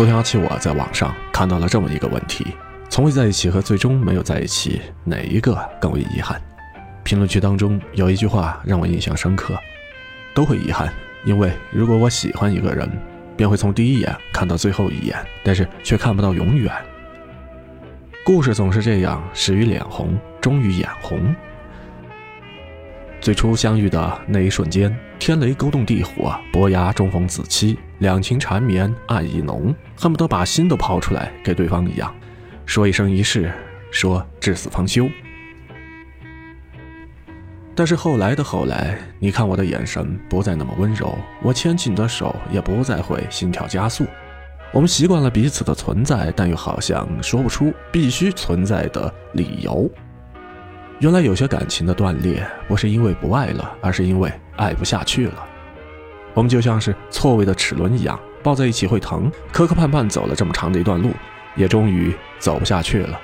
昨天阿七我在网上看到了这么一个问题：从未在一起和最终没有在一起，哪一个更为遗憾？评论区当中有一句话让我印象深刻：都会遗憾，因为如果我喜欢一个人，便会从第一眼看到最后一眼，但是却看不到永远。故事总是这样，始于脸红，终于眼红。最初相遇的那一瞬间，天雷勾动地火，伯牙重逢子期，两情缠绵，爱意浓，恨不得把心都抛出来给对方一样，说一生一世，说至死方休。但是后来的后来，你看我的眼神不再那么温柔，我牵起你的手也不再会心跳加速。我们习惯了彼此的存在，但又好像说不出必须存在的理由。原来有些感情的断裂，不是因为不爱了，而是因为爱不下去了。我们就像是错位的齿轮一样，抱在一起会疼，磕磕绊绊走了这么长的一段路，也终于走不下去了。